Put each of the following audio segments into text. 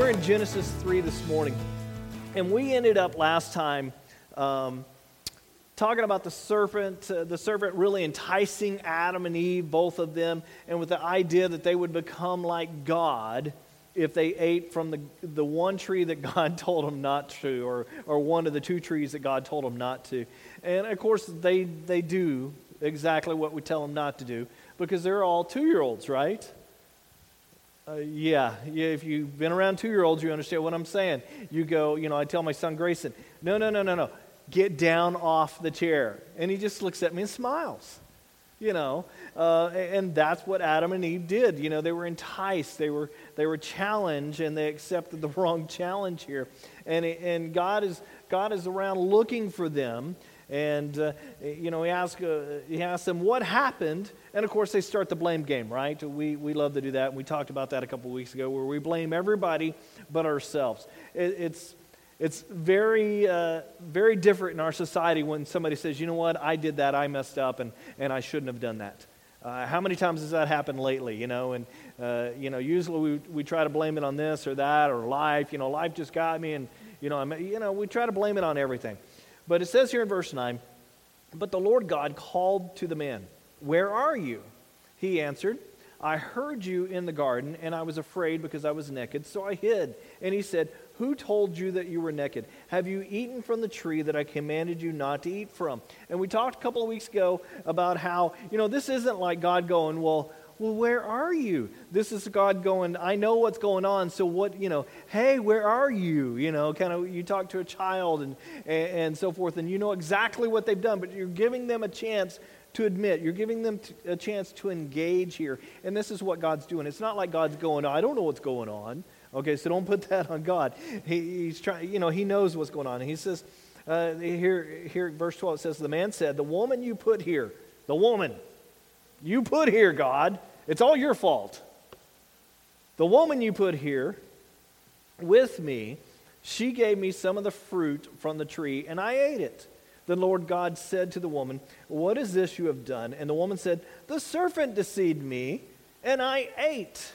we're in Genesis 3 this morning. And we ended up last time um, talking about the serpent, uh, the serpent really enticing Adam and Eve, both of them, and with the idea that they would become like God if they ate from the, the one tree that God told them not to, or, or one of the two trees that God told them not to. And of course, they, they do exactly what we tell them not to do because they're all two year olds, right? Uh, yeah, yeah, if you've been around two year olds, you understand what I'm saying. You go, you know, I tell my son Grayson, no, no, no, no, no, get down off the chair. And he just looks at me and smiles, you know. Uh, and that's what Adam and Eve did. You know, they were enticed, they were, they were challenged, and they accepted the wrong challenge here. And, and God, is, God is around looking for them. And, uh, you know, he asks, uh, he asks them, what happened? And of course, they start the blame game, right? We, we love to do that. We talked about that a couple weeks ago, where we blame everybody but ourselves. It, it's, it's very, uh, very different in our society when somebody says, you know what, I did that, I messed up, and, and I shouldn't have done that. Uh, how many times has that happened lately? You know, and uh, you know, usually we, we try to blame it on this or that or life. You know, life just got me, and you know, I'm, you know, we try to blame it on everything. But it says here in verse nine, but the Lord God called to the man. Where are you? He answered, I heard you in the garden, and I was afraid because I was naked, so I hid. And he said, Who told you that you were naked? Have you eaten from the tree that I commanded you not to eat from? And we talked a couple of weeks ago about how, you know, this isn't like God going, Well, well, where are you? This is God going, I know what's going on, so what, you know, hey, where are you? You know, kind of, you talk to a child and, and, and so forth, and you know exactly what they've done, but you're giving them a chance to admit. You're giving them a chance to engage here. And this is what God's doing. It's not like God's going, I don't know what's going on. Okay, so don't put that on God. He, he's trying, you know, he knows what's going on. He says, uh, here, here, verse 12, it says, The man said, The woman you put here, the woman you put here, God, it's all your fault. The woman you put here with me, she gave me some of the fruit from the tree, and I ate it. The Lord God said to the woman, What is this you have done? And the woman said, The serpent deceived me, and I ate.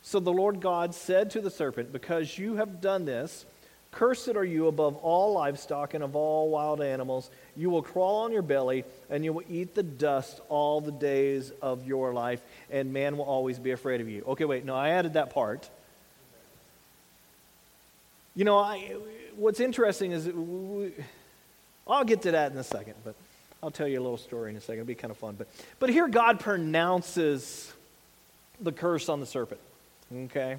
So the Lord God said to the serpent, Because you have done this, cursed are you above all livestock and of all wild animals. You will crawl on your belly, and you will eat the dust all the days of your life, and man will always be afraid of you. Okay, wait, no, I added that part. You know, I, what's interesting is. We, I'll get to that in a second, but I'll tell you a little story in a second. It'll be kind of fun. But, but here God pronounces the curse on the serpent. Okay?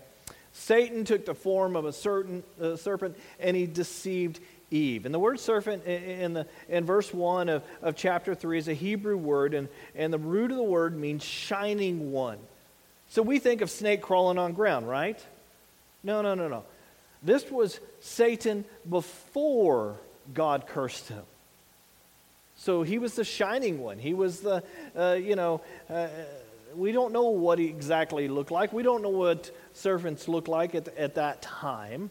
Satan took the form of a certain uh, serpent and he deceived Eve. And the word serpent in, the, in verse 1 of, of chapter 3 is a Hebrew word, and, and the root of the word means shining one. So we think of snake crawling on ground, right? No, no, no, no. This was Satan before God cursed him. So he was the shining one. He was the, uh, you know, uh, we don't know what he exactly looked like. We don't know what serpents looked like at, at that time.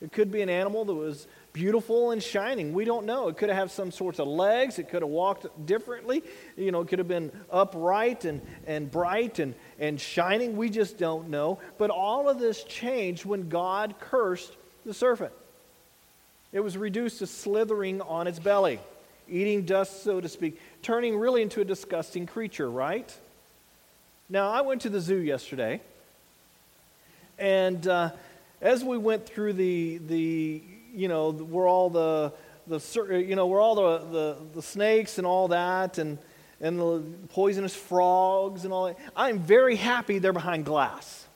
It could be an animal that was beautiful and shining. We don't know. It could have some sorts of legs. It could have walked differently. You know, it could have been upright and, and bright and, and shining. We just don't know. But all of this changed when God cursed the serpent. It was reduced to slithering on its belly, eating dust, so to speak, turning really into a disgusting creature, right? Now, I went to the zoo yesterday, and uh, as we went through the, the you know, where all the, the you know, where all the, the, the snakes and all that, and, and the poisonous frogs and all that, I'm very happy they're behind glass.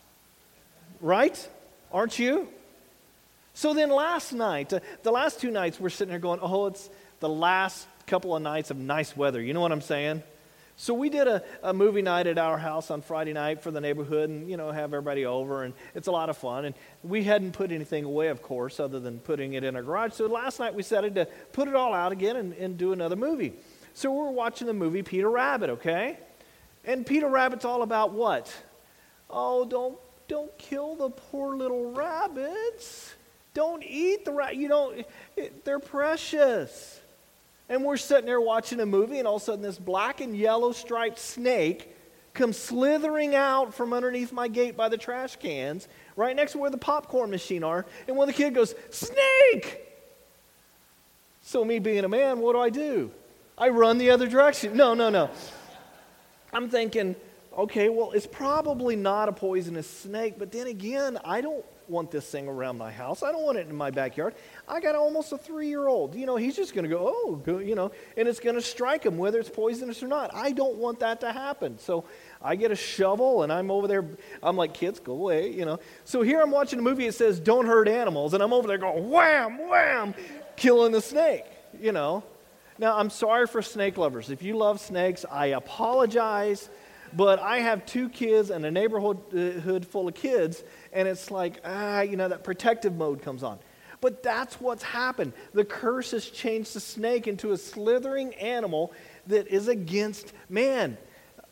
Right? Aren't you? So then last night, uh, the last two nights, we're sitting here going, oh, it's the last couple of nights of nice weather. You know what I'm saying? So we did a, a movie night at our house on Friday night for the neighborhood and, you know, have everybody over. And it's a lot of fun. And we hadn't put anything away, of course, other than putting it in our garage. So last night we decided to put it all out again and, and do another movie. So we're watching the movie Peter Rabbit, okay? And Peter Rabbit's all about what? Oh, don't, don't kill the poor little rabbits. Don't eat the rat. You don't, they're precious. And we're sitting there watching a movie, and all of a sudden, this black and yellow striped snake comes slithering out from underneath my gate by the trash cans, right next to where the popcorn machine are, and when the kid goes, Snake! So, me being a man, what do I do? I run the other direction. No, no, no. I'm thinking, okay, well, it's probably not a poisonous snake, but then again, I don't want this thing around my house. I don't want it in my backyard. I got almost a three year old. You know, he's just going to go, oh, you know, and it's going to strike him whether it's poisonous or not. I don't want that to happen. So I get a shovel and I'm over there. I'm like, kids, go away, you know. So here I'm watching a movie It says, don't hurt animals. And I'm over there going, wham, wham, killing the snake, you know. Now, I'm sorry for snake lovers. If you love snakes, I apologize. But I have two kids and a neighborhood full of kids, and it's like, ah, you know, that protective mode comes on. But that's what's happened. The curse has changed the snake into a slithering animal that is against man.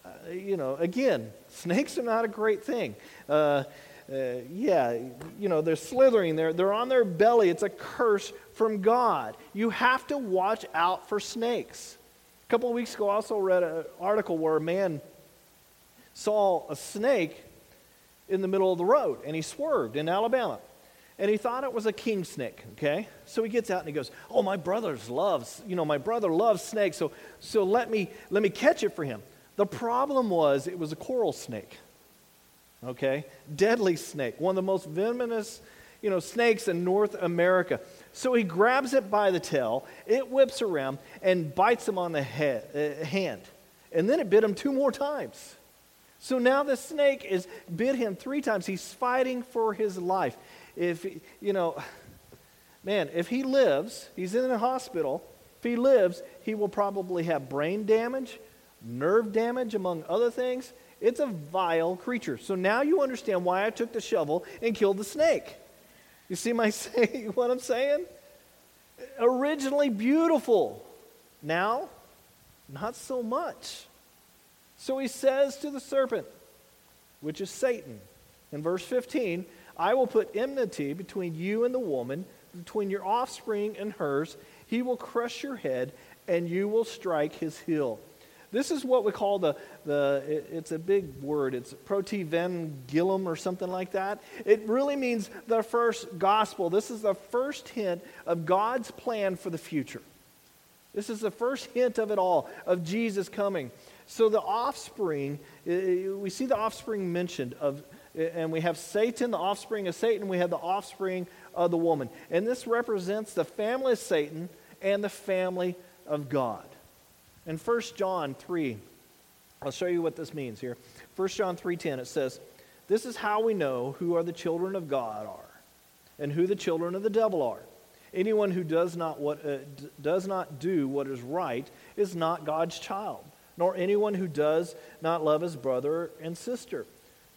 Uh, you know, again, snakes are not a great thing. Uh, uh, yeah, you know, they're slithering, they're, they're on their belly. It's a curse from God. You have to watch out for snakes. A couple of weeks ago, I also read an article where a man saw a snake in the middle of the road and he swerved in Alabama. And he thought it was a king snake, okay? So he gets out and he goes, "Oh, my brother's loves, you know, my brother loves snakes, so so let me let me catch it for him." The problem was it was a coral snake. Okay? Deadly snake, one of the most venomous, you know, snakes in North America. So he grabs it by the tail, it whips around and bites him on the head, uh, hand. And then it bit him two more times. So now the snake is bit him three times. He's fighting for his life. If, you know, man, if he lives, he's in a hospital. If he lives, he will probably have brain damage, nerve damage, among other things. It's a vile creature. So now you understand why I took the shovel and killed the snake. You see my say what I'm saying? Originally beautiful. Now, not so much. So he says to the serpent, which is Satan, in verse 15, I will put enmity between you and the woman, between your offspring and hers. He will crush your head, and you will strike his heel. This is what we call the, the it, it's a big word. It's protoevangelium or something like that. It really means the first gospel. This is the first hint of God's plan for the future. This is the first hint of it all, of Jesus coming. So the offspring, we see the offspring mentioned of, and we have Satan, the offspring of Satan, we have the offspring of the woman. And this represents the family of Satan and the family of God. In 1 John 3, I'll show you what this means here. 1 John 3:10 it says, "This is how we know who are the children of God are and who the children of the devil are. Anyone who does not what uh, d- does not do what is right is not God's child." Nor anyone who does not love his brother and sister.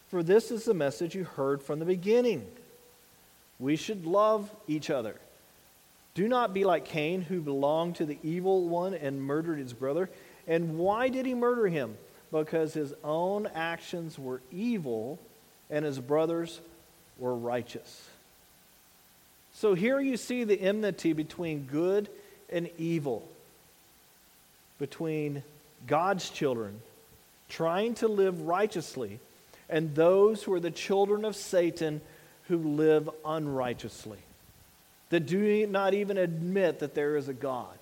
For this is the message you heard from the beginning. We should love each other. Do not be like Cain, who belonged to the evil one and murdered his brother. And why did he murder him? Because his own actions were evil and his brothers were righteous. So here you see the enmity between good and evil, between God's children, trying to live righteously, and those who are the children of Satan who live unrighteously, that do not even admit that there is a God.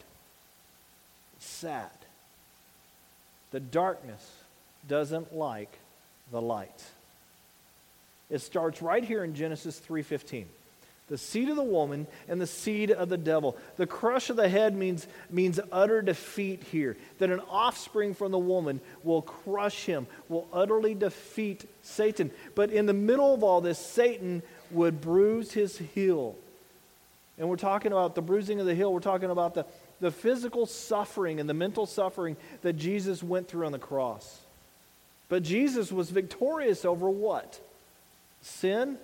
It's sad. The darkness doesn't like the light. It starts right here in Genesis 3:15 the seed of the woman and the seed of the devil. The crush of the head means, means utter defeat here. That an offspring from the woman will crush him, will utterly defeat Satan. But in the middle of all this, Satan would bruise his heel. And we're talking about the bruising of the heel, we're talking about the, the physical suffering and the mental suffering that Jesus went through on the cross. But Jesus was victorious over what? Sin,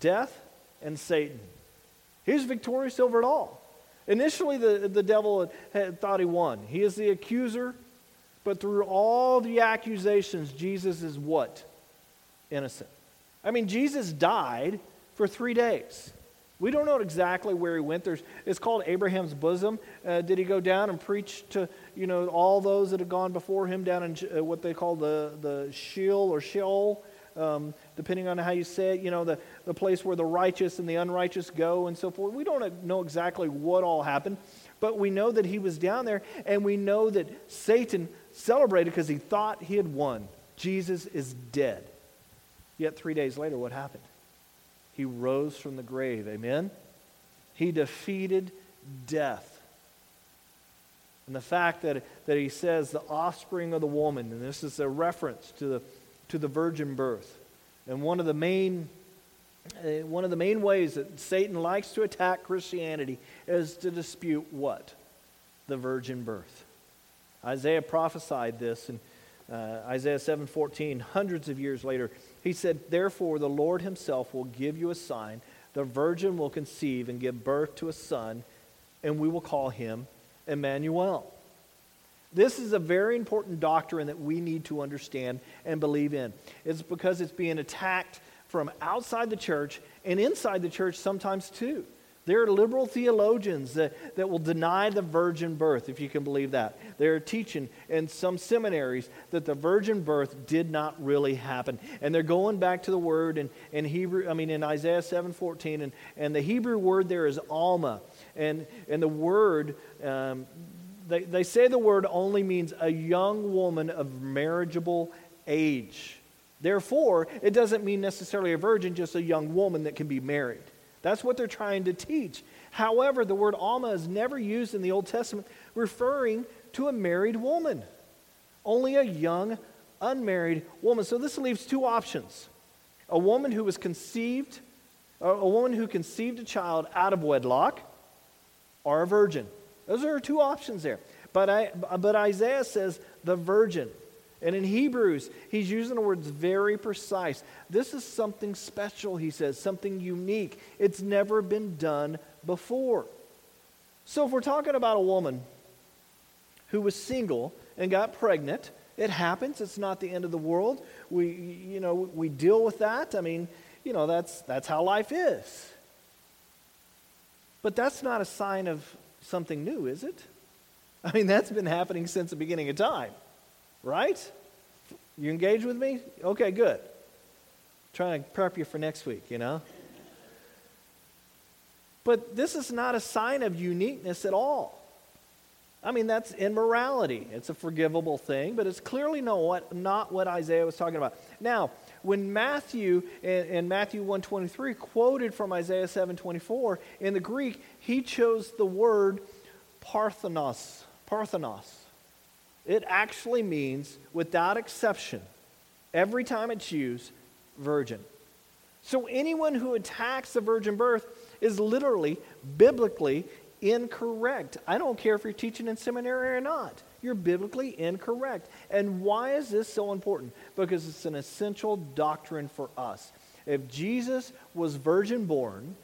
death, and Satan. He was victorious over it all. Initially, the, the devil had, thought he won. He is the accuser, but through all the accusations, Jesus is what? Innocent. I mean, Jesus died for three days. We don't know exactly where he went. There's, it's called Abraham's bosom. Uh, did he go down and preach to you know all those that had gone before him down in uh, what they call the the Sheol or Sheol, um, depending on how you say it? You know the the place where the righteous and the unrighteous go and so forth. We don't know exactly what all happened, but we know that he was down there, and we know that Satan celebrated because he thought he had won. Jesus is dead. Yet three days later, what happened? He rose from the grave. Amen? He defeated death. And the fact that, that he says the offspring of the woman, and this is a reference to the, to the virgin birth. And one of the main uh, one of the main ways that Satan likes to attack Christianity is to dispute what? The virgin birth. Isaiah prophesied this in uh, Isaiah 7:14, hundreds of years later. He said, Therefore, the Lord himself will give you a sign. The virgin will conceive and give birth to a son, and we will call him Emmanuel. This is a very important doctrine that we need to understand and believe in. It's because it's being attacked from outside the church and inside the church sometimes too. There are liberal theologians that, that will deny the virgin birth, if you can believe that. They're teaching in some seminaries that the virgin birth did not really happen. And they're going back to the word in, in Hebrew, I mean in Isaiah 7:14, and, and the Hebrew word there is Alma. And, and the word, um, they, they say the word only means a young woman of marriageable age. Therefore, it doesn't mean necessarily a virgin, just a young woman that can be married. That's what they're trying to teach. However, the word Alma is never used in the Old Testament referring to a married woman, only a young, unmarried woman. So this leaves two options a woman who was conceived, a woman who conceived a child out of wedlock, or a virgin. Those are two options there. But, I, but Isaiah says the virgin. And in Hebrews, he's using the words very precise. This is something special, he says, something unique. It's never been done before. So if we're talking about a woman who was single and got pregnant, it happens. It's not the end of the world. We, you know, we deal with that. I mean, you know, that's, that's how life is. But that's not a sign of something new, is it? I mean, that's been happening since the beginning of time. Right? You engage with me? Okay, good. Trying to prep you for next week, you know? But this is not a sign of uniqueness at all. I mean, that's immorality. It's a forgivable thing, but it's clearly not what, not what Isaiah was talking about. Now, when Matthew in, in Matthew 123 quoted from Isaiah 724, in the Greek, he chose the word parthenos. Parthenos. It actually means, without exception, every time it's used, virgin. So anyone who attacks the virgin birth is literally, biblically incorrect. I don't care if you're teaching in seminary or not. You're biblically incorrect. And why is this so important? Because it's an essential doctrine for us. If Jesus was virgin born,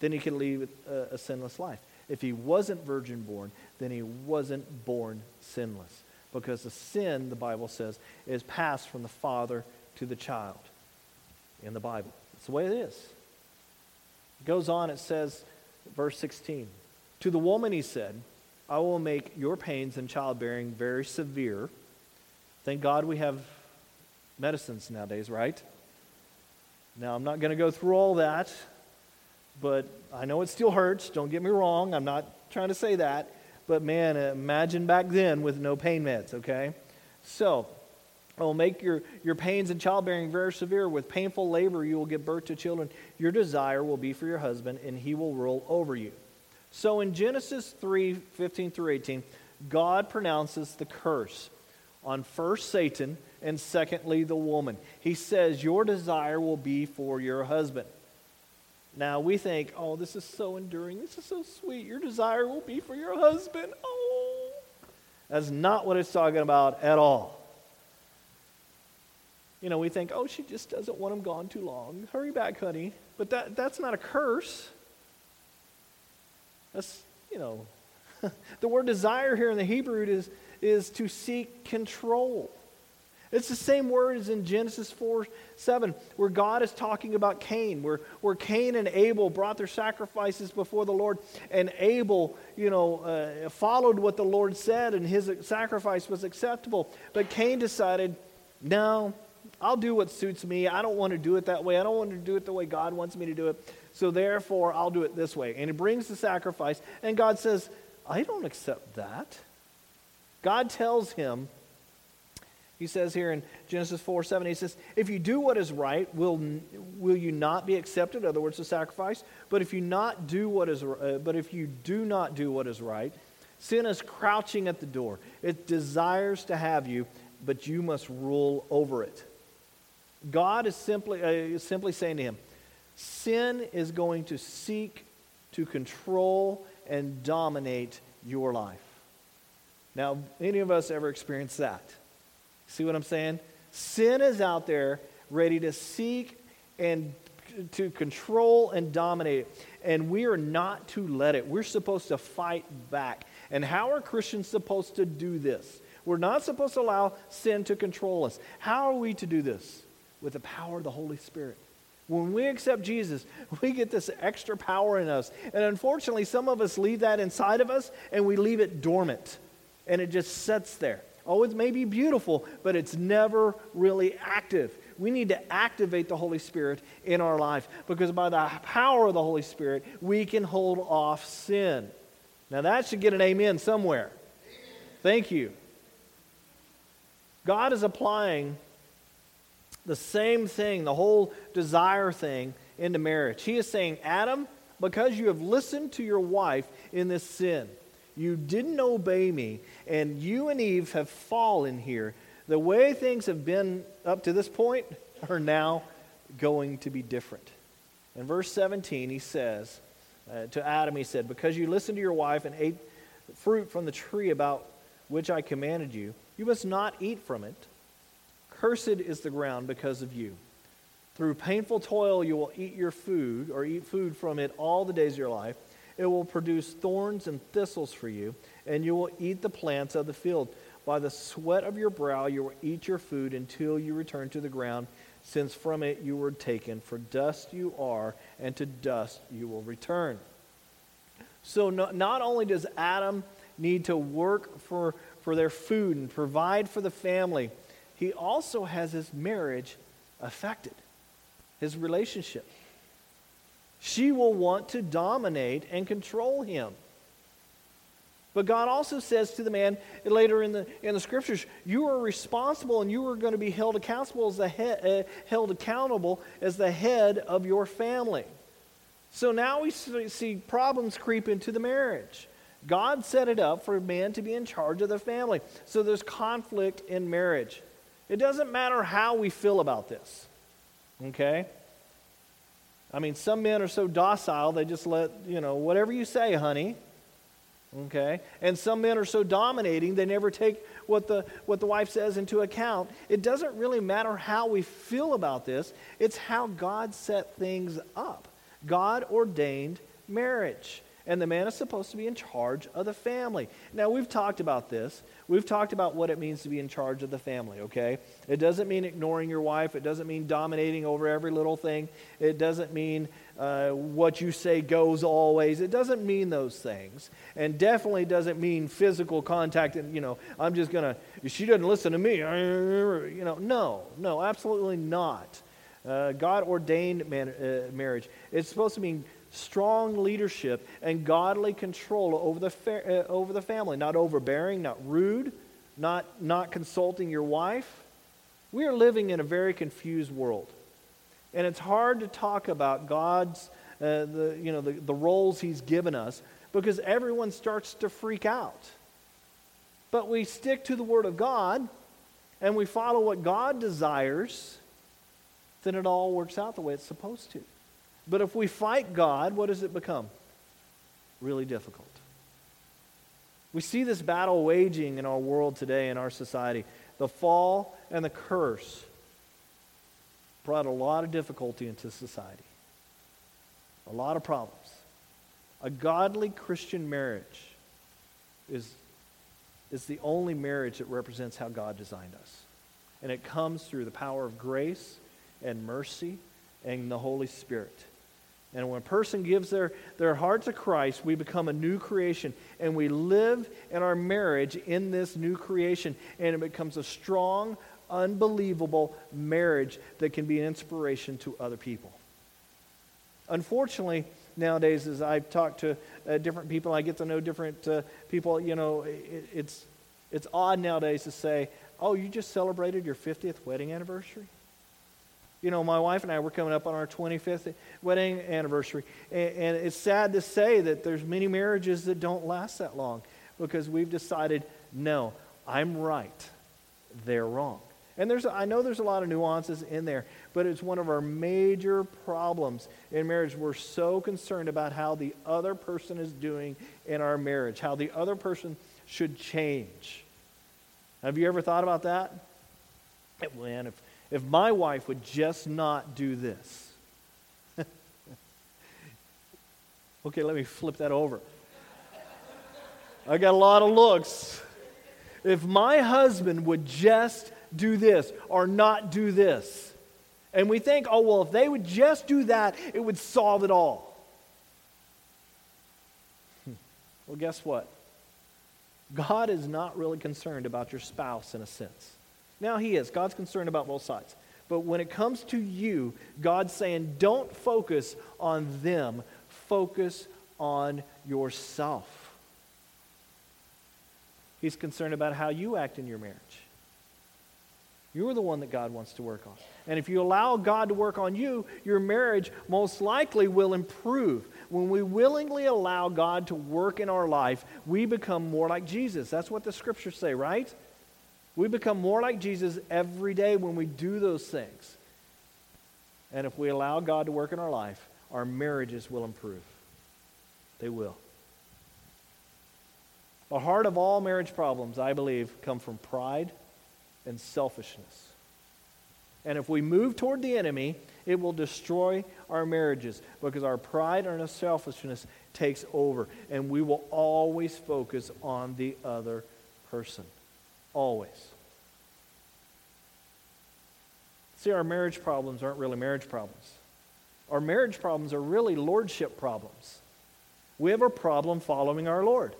then he could lead a, a sinless life. If he wasn't virgin born, then he wasn't born sinless. Because the sin, the Bible says, is passed from the father to the child in the Bible. It's the way it is. It goes on, it says, verse 16 To the woman he said, I will make your pains in childbearing very severe. Thank God we have medicines nowadays, right? Now, I'm not going to go through all that but I know it still hurts. Don't get me wrong. I'm not trying to say that. But man, imagine back then with no pain meds, okay? So, I will make your, your pains in childbearing very severe. With painful labor, you will give birth to children. Your desire will be for your husband, and he will rule over you. So, in Genesis 3 15 through 18, God pronounces the curse on first Satan and secondly the woman. He says, Your desire will be for your husband. Now we think, oh, this is so enduring. This is so sweet. Your desire will be for your husband. Oh. That's not what it's talking about at all. You know, we think, oh, she just doesn't want him gone too long. Hurry back, honey. But that, that's not a curse. That's, you know, the word desire here in the Hebrew is, is to seek control. It's the same word as in Genesis 4 7, where God is talking about Cain, where, where Cain and Abel brought their sacrifices before the Lord, and Abel, you know, uh, followed what the Lord said, and his sacrifice was acceptable. But Cain decided, no, I'll do what suits me. I don't want to do it that way. I don't want to do it the way God wants me to do it. So therefore, I'll do it this way. And he brings the sacrifice, and God says, I don't accept that. God tells him, he says here in Genesis 4 7, he says, If you do what is right, will, will you not be accepted? In other words, the sacrifice. But if you not do what is uh, but if you do not do what is right, sin is crouching at the door. It desires to have you, but you must rule over it. God is simply, uh, simply saying to him, Sin is going to seek to control and dominate your life. Now, any of us ever experienced that? See what I'm saying? Sin is out there ready to seek and to control and dominate it. And we are not to let it. We're supposed to fight back. And how are Christians supposed to do this? We're not supposed to allow sin to control us. How are we to do this? With the power of the Holy Spirit. When we accept Jesus, we get this extra power in us. And unfortunately, some of us leave that inside of us and we leave it dormant. And it just sits there. Oh, it may be beautiful, but it's never really active. We need to activate the Holy Spirit in our life because by the power of the Holy Spirit, we can hold off sin. Now, that should get an amen somewhere. Thank you. God is applying the same thing, the whole desire thing, into marriage. He is saying, Adam, because you have listened to your wife in this sin, you didn't obey me, and you and Eve have fallen here. The way things have been up to this point are now going to be different. In verse 17, he says uh, to Adam, he said, Because you listened to your wife and ate fruit from the tree about which I commanded you, you must not eat from it. Cursed is the ground because of you. Through painful toil, you will eat your food, or eat food from it all the days of your life. It will produce thorns and thistles for you, and you will eat the plants of the field. By the sweat of your brow you will eat your food until you return to the ground, since from it you were taken. For dust you are, and to dust you will return. So, no, not only does Adam need to work for, for their food and provide for the family, he also has his marriage affected, his relationship. She will want to dominate and control him. But God also says to the man later in the, in the scriptures, you are responsible and you are going to be held accountable as the head, uh, held accountable as the head of your family. So now we see problems creep into the marriage. God set it up for a man to be in charge of the family. So there's conflict in marriage. It doesn't matter how we feel about this. Okay? I mean, some men are so docile, they just let, you know, whatever you say, honey. Okay? And some men are so dominating, they never take what the, what the wife says into account. It doesn't really matter how we feel about this, it's how God set things up. God ordained marriage and the man is supposed to be in charge of the family. Now, we've talked about this. We've talked about what it means to be in charge of the family, okay? It doesn't mean ignoring your wife. It doesn't mean dominating over every little thing. It doesn't mean uh, what you say goes always. It doesn't mean those things. And definitely doesn't mean physical contact and, you know, I'm just going to, she doesn't listen to me. You know, no, no, absolutely not. Uh, God ordained man, uh, marriage. It's supposed to mean strong leadership and godly control over the, fa- uh, over the family, not overbearing, not rude, not, not consulting your wife. We are living in a very confused world. And it's hard to talk about God's, uh, the, you know, the, the roles He's given us because everyone starts to freak out. But we stick to the Word of God and we follow what God desires, then it all works out the way it's supposed to. But if we fight God, what does it become? Really difficult. We see this battle waging in our world today, in our society. The fall and the curse brought a lot of difficulty into society, a lot of problems. A godly Christian marriage is, is the only marriage that represents how God designed us. And it comes through the power of grace and mercy and the Holy Spirit. And when a person gives their, their heart to Christ, we become a new creation. And we live in our marriage in this new creation. And it becomes a strong, unbelievable marriage that can be an inspiration to other people. Unfortunately, nowadays, as I've talked to uh, different people, I get to know different uh, people, you know, it, it's, it's odd nowadays to say, oh, you just celebrated your 50th wedding anniversary? You know, my wife and I, we're coming up on our 25th wedding anniversary. And, and, it's sad to say that there's many marriages that don't last that long because we've decided, no, I'm right. They're wrong. And there's, I know there's a lot of nuances in there, but it's one of our major problems in marriage. We're so concerned about how the other person is doing in our marriage, how the other person should change. Have you ever thought about that? Man, if, if my wife would just not do this. okay, let me flip that over. I got a lot of looks. If my husband would just do this or not do this, and we think, oh, well, if they would just do that, it would solve it all. Hmm. Well, guess what? God is not really concerned about your spouse in a sense. Now, He is. God's concerned about both sides. But when it comes to you, God's saying, don't focus on them, focus on yourself. He's concerned about how you act in your marriage. You're the one that God wants to work on. And if you allow God to work on you, your marriage most likely will improve. When we willingly allow God to work in our life, we become more like Jesus. That's what the scriptures say, right? We become more like Jesus every day when we do those things. And if we allow God to work in our life, our marriages will improve. They will. The heart of all marriage problems, I believe, come from pride and selfishness. And if we move toward the enemy, it will destroy our marriages because our pride and our selfishness takes over. And we will always focus on the other person. Always. See, our marriage problems aren't really marriage problems. Our marriage problems are really lordship problems. We have a problem following our Lord.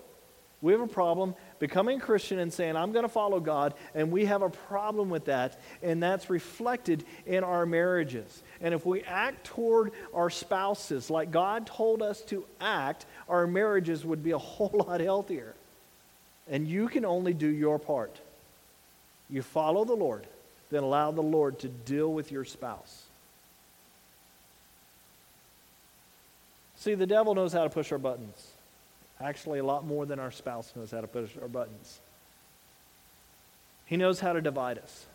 We have a problem becoming a Christian and saying, I'm going to follow God, and we have a problem with that, and that's reflected in our marriages. And if we act toward our spouses like God told us to act, our marriages would be a whole lot healthier. And you can only do your part. You follow the Lord, then allow the Lord to deal with your spouse. See, the devil knows how to push our buttons. Actually, a lot more than our spouse knows how to push our buttons. He knows how to divide us.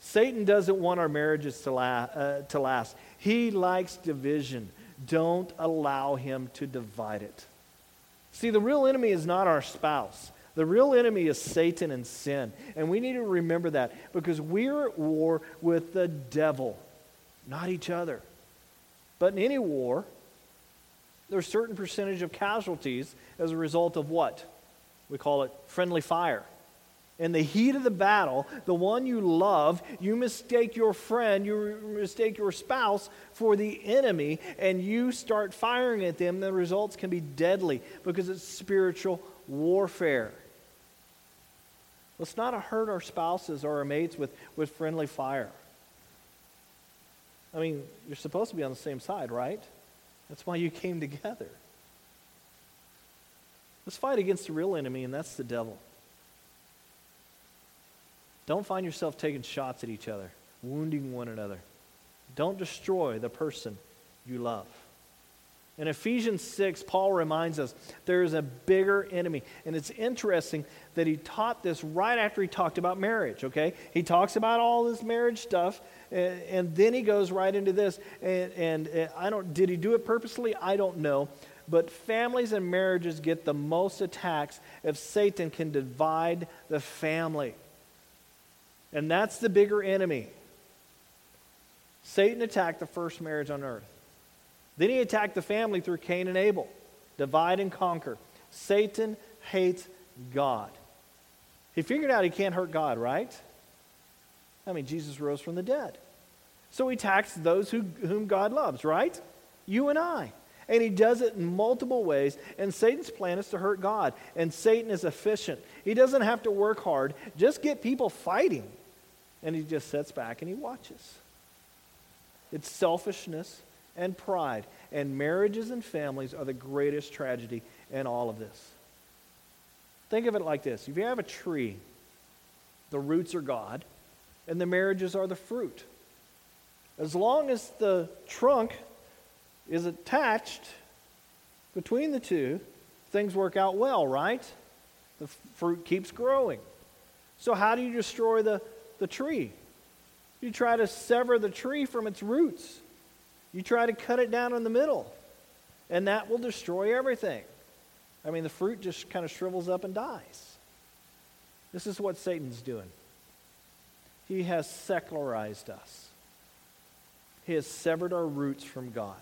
Satan doesn't want our marriages to, la- uh, to last. He likes division. Don't allow him to divide it. See, the real enemy is not our spouse. The real enemy is Satan and sin. And we need to remember that because we're at war with the devil, not each other. But in any war, there's a certain percentage of casualties as a result of what? We call it friendly fire. In the heat of the battle, the one you love, you mistake your friend, you mistake your spouse for the enemy, and you start firing at them, the results can be deadly because it's spiritual warfare. Let's not hurt our spouses or our mates with, with friendly fire. I mean, you're supposed to be on the same side, right? That's why you came together. Let's fight against the real enemy, and that's the devil. Don't find yourself taking shots at each other, wounding one another. Don't destroy the person you love. In Ephesians 6, Paul reminds us there is a bigger enemy. And it's interesting that he taught this right after he talked about marriage, okay? He talks about all this marriage stuff, and, and then he goes right into this. And, and, and I don't, did he do it purposely? I don't know. But families and marriages get the most attacks if Satan can divide the family. And that's the bigger enemy. Satan attacked the first marriage on earth. Then he attacked the family through Cain and Abel. Divide and conquer. Satan hates God. He figured out he can't hurt God, right? I mean, Jesus rose from the dead. So he attacks those who, whom God loves, right? You and I. And he does it in multiple ways. And Satan's plan is to hurt God. And Satan is efficient. He doesn't have to work hard, just get people fighting. And he just sits back and he watches. It's selfishness and pride. And marriages and families are the greatest tragedy in all of this. Think of it like this if you have a tree, the roots are God, and the marriages are the fruit. As long as the trunk is attached between the two, things work out well, right? The fruit keeps growing. So, how do you destroy the, the tree? You try to sever the tree from its roots. You try to cut it down in the middle, and that will destroy everything. I mean, the fruit just kind of shrivels up and dies. This is what Satan's doing. He has secularized us, he has severed our roots from God.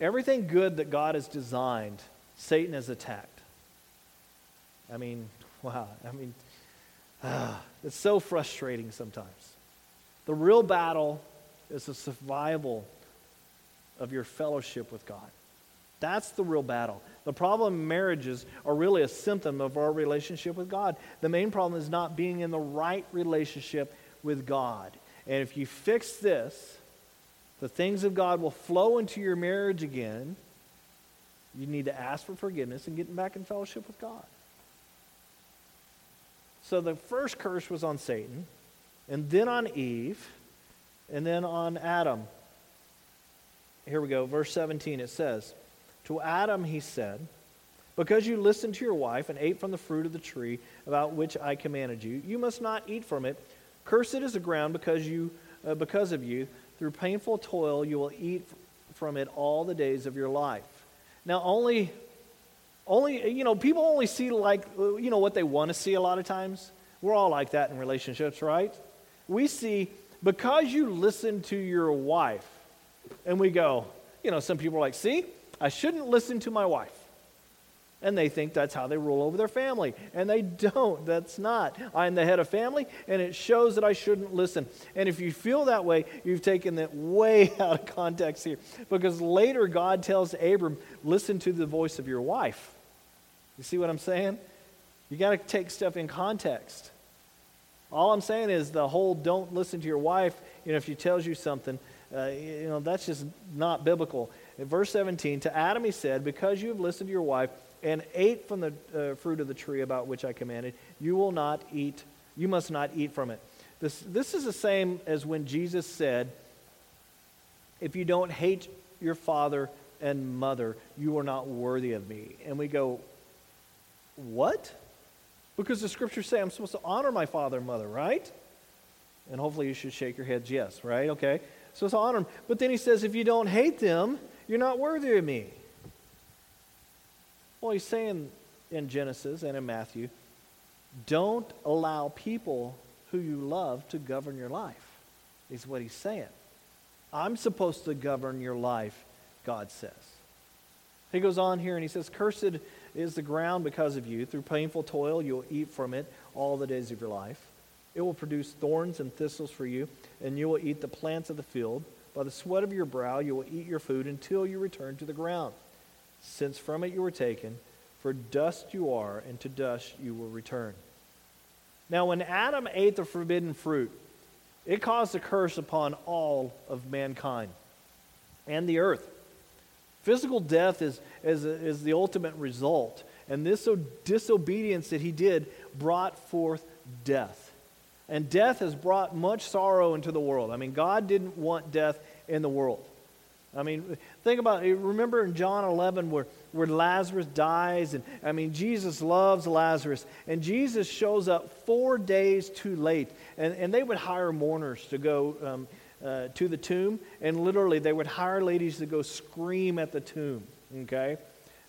Everything good that God has designed, Satan has attacked. I mean, wow. I mean, ah, it's so frustrating sometimes. The real battle is the survival of your fellowship with God. That's the real battle. The problem marriages are really a symptom of our relationship with God. The main problem is not being in the right relationship with God. And if you fix this, the things of God will flow into your marriage again. You need to ask for forgiveness and get back in fellowship with God. So the first curse was on Satan, and then on Eve, and then on Adam. Here we go, verse 17 it says, To Adam he said, Because you listened to your wife and ate from the fruit of the tree about which I commanded you, you must not eat from it. Cursed is the ground because, you, uh, because of you. Through painful toil, you will eat from it all the days of your life. Now, only, only, you know, people only see like, you know, what they want to see a lot of times. We're all like that in relationships, right? We see, because you listen to your wife, and we go, you know, some people are like, see, I shouldn't listen to my wife and they think that's how they rule over their family. And they don't. That's not. I'm the head of family, and it shows that I shouldn't listen. And if you feel that way, you've taken that way out of context here. Because later, God tells Abram, listen to the voice of your wife. You see what I'm saying? You got to take stuff in context. All I'm saying is the whole don't listen to your wife, you know, if she tells you something, uh, you know, that's just not biblical. In verse 17, to Adam he said, Because you have listened to your wife and ate from the uh, fruit of the tree about which I commanded, you will not eat, you must not eat from it. This, this is the same as when Jesus said, If you don't hate your father and mother, you are not worthy of me. And we go, What? Because the scriptures say I'm supposed to honor my father and mother, right? And hopefully you should shake your heads, yes, right? Okay. So it's honor them. But then he says, if you don't hate them, you're not worthy of me. Well, he's saying in Genesis and in Matthew, don't allow people who you love to govern your life, is what he's saying. I'm supposed to govern your life, God says. He goes on here and he says, Cursed is the ground because of you. Through painful toil, you'll eat from it all the days of your life. It will produce thorns and thistles for you, and you will eat the plants of the field. By the sweat of your brow, you will eat your food until you return to the ground since from it you were taken, for dust you are, and to dust you will return. Now, when Adam ate the forbidden fruit, it caused a curse upon all of mankind and the earth. Physical death is, is, is the ultimate result. And this disobedience that he did brought forth death. And death has brought much sorrow into the world. I mean, God didn't want death in the world. I mean, think about it. Remember in John 11 where, where Lazarus dies, and I mean, Jesus loves Lazarus, and Jesus shows up four days too late. And, and they would hire mourners to go um, uh, to the tomb, and literally they would hire ladies to go scream at the tomb, okay?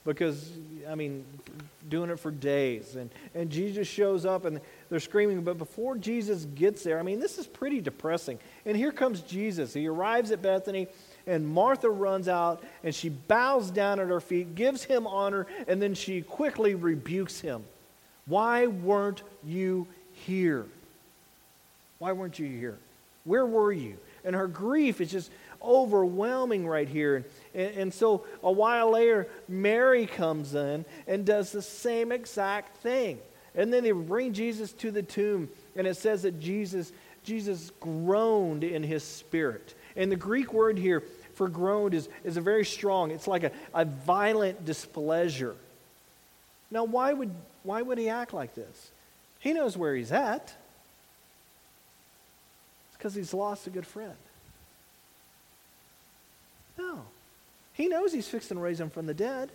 Because, I mean, doing it for days. And, and Jesus shows up and they're screaming. But before Jesus gets there, I mean, this is pretty depressing. And here comes Jesus. He arrives at Bethany and Martha runs out and she bows down at her feet, gives him honor, and then she quickly rebukes him. Why weren't you here? Why weren't you here? Where were you? And her grief is just overwhelming right here. And, and, so a while later, Mary comes in and does the same exact thing. And then they bring Jesus to the tomb, and it says that Jesus, Jesus groaned in his spirit. And the Greek word here for groaned is, is a very strong, it's like a, a violent displeasure. Now, why would, why would he act like this? He knows where he's at. It's because he's lost a good friend. No. He knows he's fixing to raise him from the dead.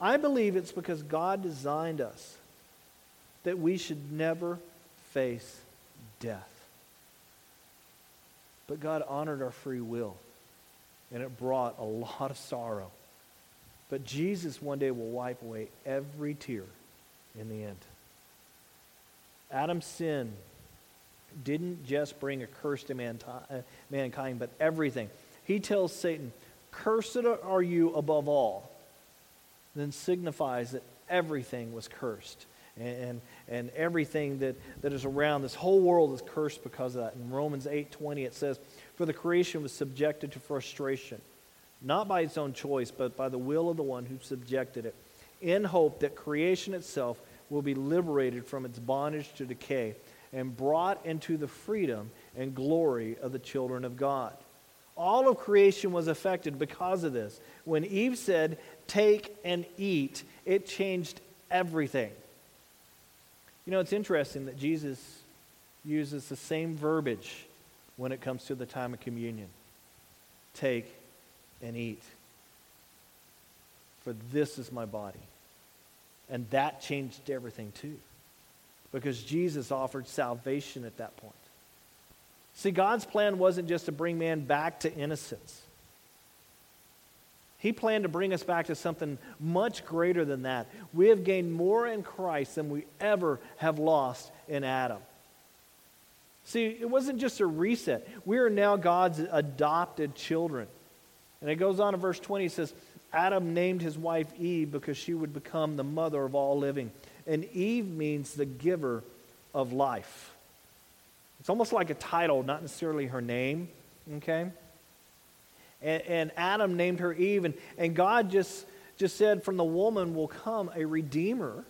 I believe it's because God designed us that we should never face death. But God honored our free will, and it brought a lot of sorrow. But Jesus one day will wipe away every tear in the end. Adam's sin didn't just bring a curse to uh, mankind, but everything. He tells Satan, Cursed are you above all. Then signifies that everything was cursed. And, and, everything that, that is around this whole world is cursed because of that. In Romans 8:20 it says, For the creation was subjected to frustration, not by its own choice, but by the will of the one who subjected it, in hope that creation itself will be liberated from its bondage to decay and brought into the freedom and glory of the children of God. All of creation was affected because of this. When Eve said, Take and eat, it changed everything. You know, it's interesting that Jesus uses the same verbiage when it comes to the time of communion take and eat. For this is my body. And that changed everything too. Because Jesus offered salvation at that point. See, God's plan wasn't just to bring man back to innocence. He planned to bring us back to something much greater than that. We have gained more in Christ than we ever have lost in Adam. See, it wasn't just a reset. We are now God's adopted children. And it goes on in verse 20, it says, Adam named his wife Eve because she would become the mother of all living. And Eve means the giver of life. It's almost like a title, not necessarily her name, okay? And, and Adam named her Eve, and, and God just, just said, From the woman will come a redeemer.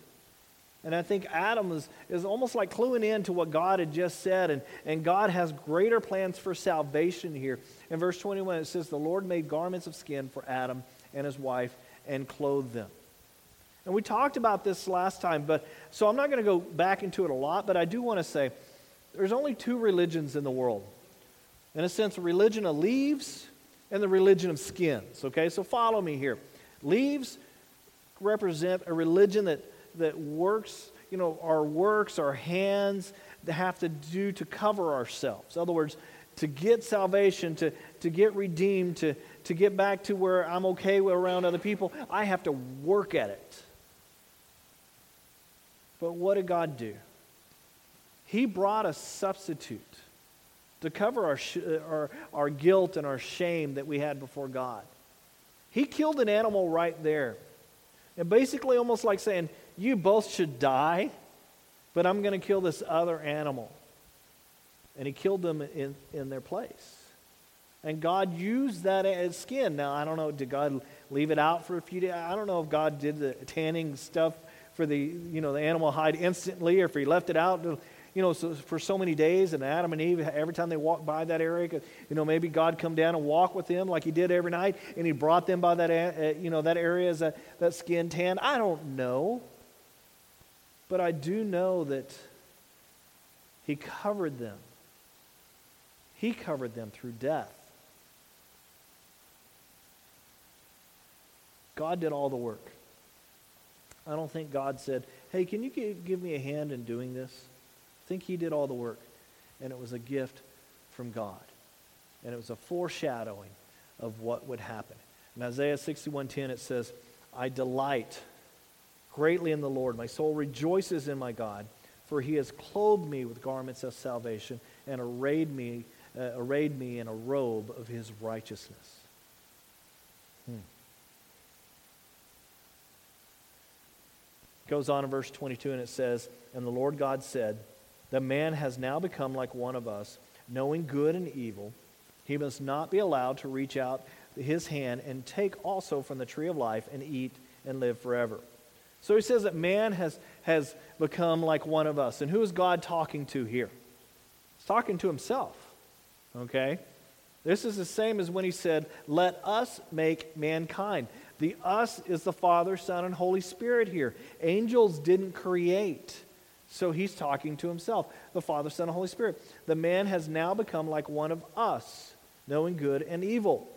And I think Adam is, is almost like cluing in to what God had just said. And, and God has greater plans for salvation here. In verse 21, it says, The Lord made garments of skin for Adam and his wife and clothed them. And we talked about this last time, but so I'm not going to go back into it a lot, but I do want to say there's only two religions in the world. In a sense, a religion of leaves and the religion of skins. Okay, so follow me here. Leaves represent a religion that, that works, you know, our works, our hands, have to do to cover ourselves. In other words, to get salvation, to, to get redeemed, to, to get back to where I'm okay around other people, I have to work at it. But what did God do? He brought a substitute to cover our, sh- uh, our, our guilt and our shame that we had before God. He killed an animal right there. And basically, almost like saying, You both should die, but I'm going to kill this other animal. And he killed them in, in their place. And God used that skin. Now, I don't know, did God leave it out for a few days? I don't know if God did the tanning stuff for the, you know, the animal hide instantly or if he left it out you know, so for so many days, and Adam and Eve, every time they walked by that area, you know, maybe God come down and walk with them like He did every night, and He brought them by that, uh, you know, that area as a, that skin tan. I don't know, but I do know that He covered them. He covered them through death. God did all the work. I don't think God said, Hey, can you give me a hand in doing this? Think he did all the work. And it was a gift from God. And it was a foreshadowing of what would happen. In Isaiah 61:10 it says, "I delight greatly in the Lord. My soul rejoices in my God, for he has clothed me with garments of salvation and arrayed me uh, arrayed me in a robe of his righteousness." Hmm. Goes on in verse 22 and it says, "And the Lord God said, The man has now become like one of us, knowing good and evil. He must not be allowed to reach out his hand and take also from the tree of life and eat and live forever. So he says that man has, has become like one of us. And who is God talking to here? He's talking to himself. Okay? This is the same as when he said, Let us make mankind. The us is the Father, Son, and Holy Spirit here. Angels didn't create. So he's talking to himself, the Father, Son, and Holy Spirit. The man has now become like one of us, knowing good and evil.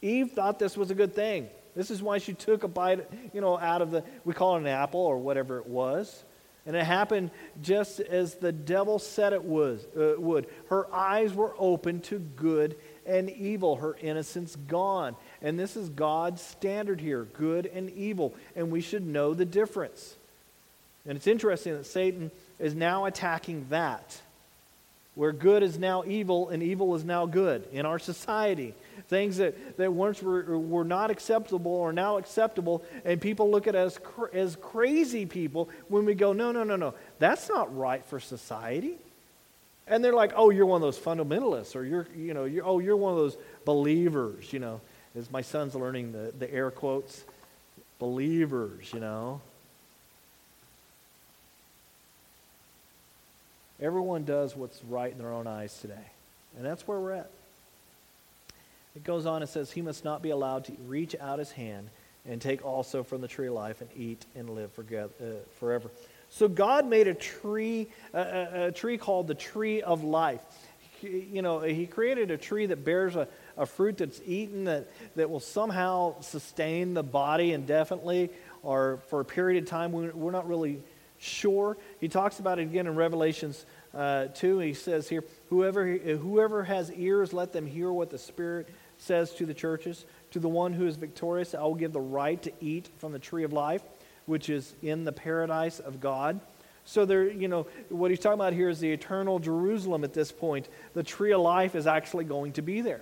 Eve thought this was a good thing. This is why she took a bite, you know, out of the, we call it an apple or whatever it was. And it happened just as the devil said it was, uh, would. Her eyes were open to good and evil, her innocence gone. And this is God's standard here good and evil. And we should know the difference. And it's interesting that Satan is now attacking that, where good is now evil and evil is now good in our society. Things that, that once were, were not acceptable are now acceptable, and people look at us as crazy people when we go, no, no, no, no, that's not right for society. And they're like, oh, you're one of those fundamentalists, or you're, you know, you're, oh, you're one of those believers, you know. As my son's learning the, the air quotes, believers, you know. Everyone does what's right in their own eyes today. And that's where we're at. It goes on and says, He must not be allowed to reach out his hand and take also from the tree of life and eat and live uh, forever. So God made a tree, a, a, tree called the tree of life. You know, He created a tree that bears a, a fruit that's eaten that, that will somehow sustain the body indefinitely or for a period of time. We're not really sure. He talks about it again in Revelations uh, 2. He says here, whoever, whoever has ears, let them hear what the Spirit says to the churches. To the one who is victorious, I will give the right to eat from the tree of life, which is in the paradise of God. So there, you know, what he's talking about here is the eternal Jerusalem at this point. The tree of life is actually going to be there.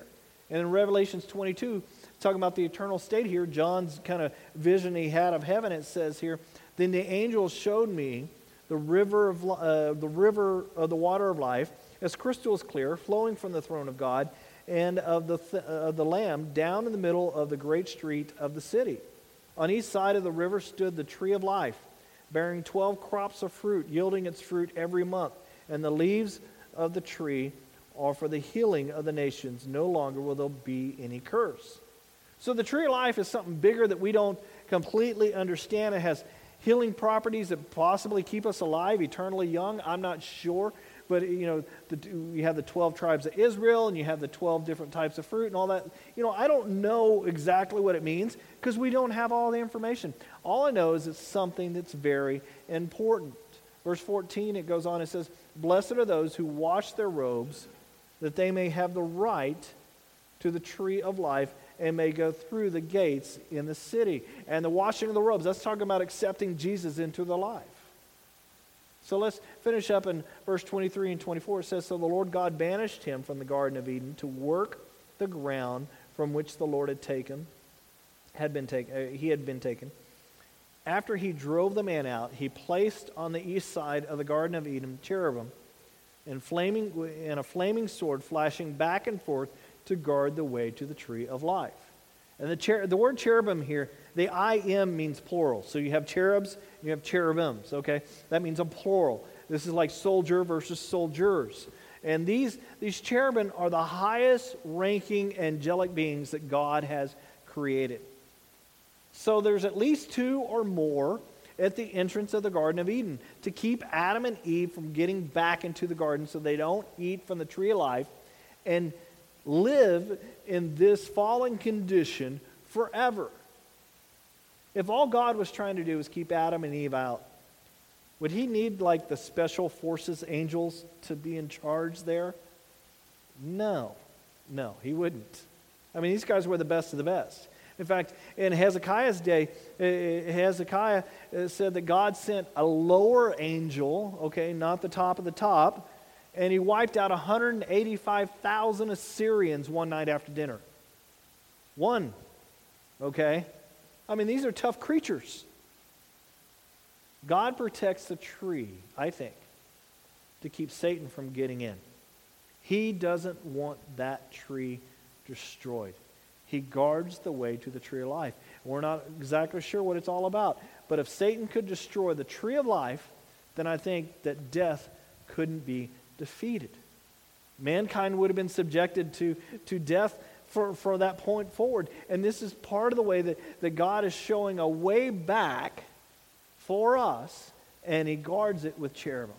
And in Revelations 22, talking about the eternal state here, John's kind of vision he had of heaven, it says here, then the angel showed me the river of uh, the river of the water of life, as crystal is clear, flowing from the throne of God and of the th- uh, of the Lamb, down in the middle of the great street of the city. On each side of the river stood the tree of life, bearing twelve crops of fruit, yielding its fruit every month. And the leaves of the tree are for the healing of the nations. No longer will there be any curse. So the tree of life is something bigger that we don't completely understand. It has healing properties that possibly keep us alive, eternally young. I'm not sure. But, you know, the, you have the 12 tribes of Israel and you have the 12 different types of fruit and all that. You know, I don't know exactly what it means because we don't have all the information. All I know is it's something that's very important. Verse 14, it goes on, it says, Blessed are those who wash their robes, that they may have the right to the tree of life and may go through the gates in the city. And the washing of the robes, that's talking about accepting Jesus into the life. So let's finish up in verse 23 and 24. It says, So the Lord God banished him from the Garden of Eden to work the ground from which the Lord had taken, had been taken, uh, he had been taken. After he drove the man out, he placed on the east side of the Garden of Eden cherubim and, flaming, and a flaming sword flashing back and forth to guard the way to the tree of life. And the, cher- the word cherubim here, the I am means plural. So you have cherubs, you have cherubims, okay? That means a plural. This is like soldier versus soldiers. And these, these cherubim are the highest ranking angelic beings that God has created. So there's at least two or more at the entrance of the Garden of Eden to keep Adam and Eve from getting back into the garden so they don't eat from the tree of life and live in this fallen condition forever. If all God was trying to do was keep Adam and Eve out, would he need like the special forces angels to be in charge there? No. No, he wouldn't. I mean, these guys were the best of the best. In fact, in Hezekiah's day, eh, eh, Hezekiah eh, said that God sent a lower angel, okay, not the top of the top, and he wiped out 185,000 Assyrians one night after dinner. One. Okay? I mean, these are tough creatures. God protects the tree, I think, to keep Satan from getting in. He doesn't want that tree destroyed. He guards the way to the tree of life. We're not exactly sure what it's all about, but if Satan could destroy the tree of life, then I think that death couldn't be defeated. Mankind would have been subjected to, to death for, for that point forward. And this is part of the way that, that God is showing a way back for us, and He guards it with cherubim.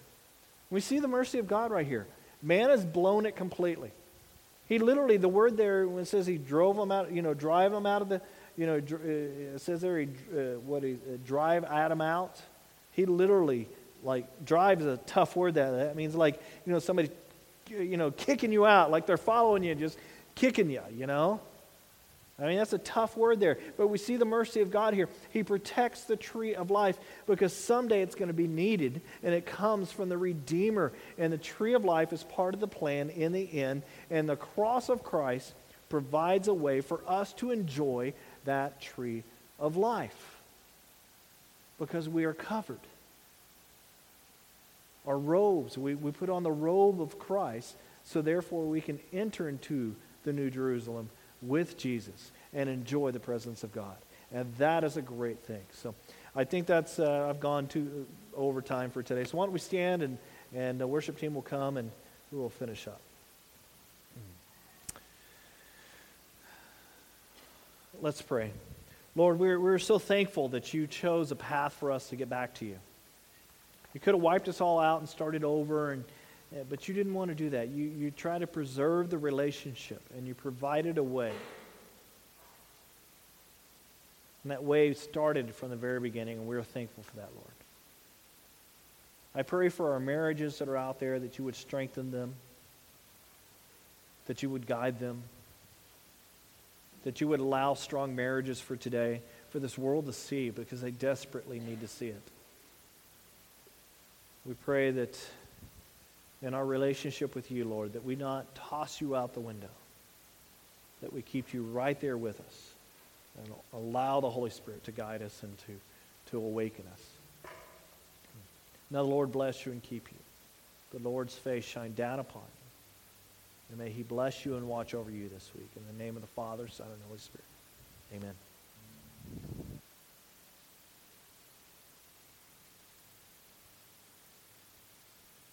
We see the mercy of God right here. Man has blown it completely. He literally, the word there, when it says he drove them out, you know, drive them out of the, you know, uh, it says there, he, uh, what he, uh, drive Adam out. He literally, like, drive is a tough word. That, that means like, you know, somebody, you know, kicking you out, like they're following you, just kicking you, you know? I mean, that's a tough word there. But we see the mercy of God here. He protects the tree of life because someday it's going to be needed, and it comes from the Redeemer. And the tree of life is part of the plan in the end. And the cross of Christ provides a way for us to enjoy that tree of life because we are covered. Our robes, we, we put on the robe of Christ, so therefore we can enter into the New Jerusalem with Jesus and enjoy the presence of God. And that is a great thing. So I think that's, uh, I've gone too uh, over time for today. So why don't we stand and, and the worship team will come and we will finish up. Let's pray. Lord, we're, we're so thankful that you chose a path for us to get back to you. You could have wiped us all out and started over and eh, but you didn't want to do that. You, you tried to preserve the relationship and you provided a way. And that way started from the very beginning, and we're thankful for that, Lord. I pray for our marriages that are out there that you would strengthen them, that you would guide them, that you would allow strong marriages for today, for this world to see, because they desperately need to see it. We pray that in our relationship with you, Lord, that we not toss you out the window, that we keep you right there with us and allow the Holy Spirit to guide us and to, to awaken us. Now the Lord bless you and keep you. The Lord's face shine down upon you. And may he bless you and watch over you this week. In the name of the Father, Son, and Holy Spirit. Amen.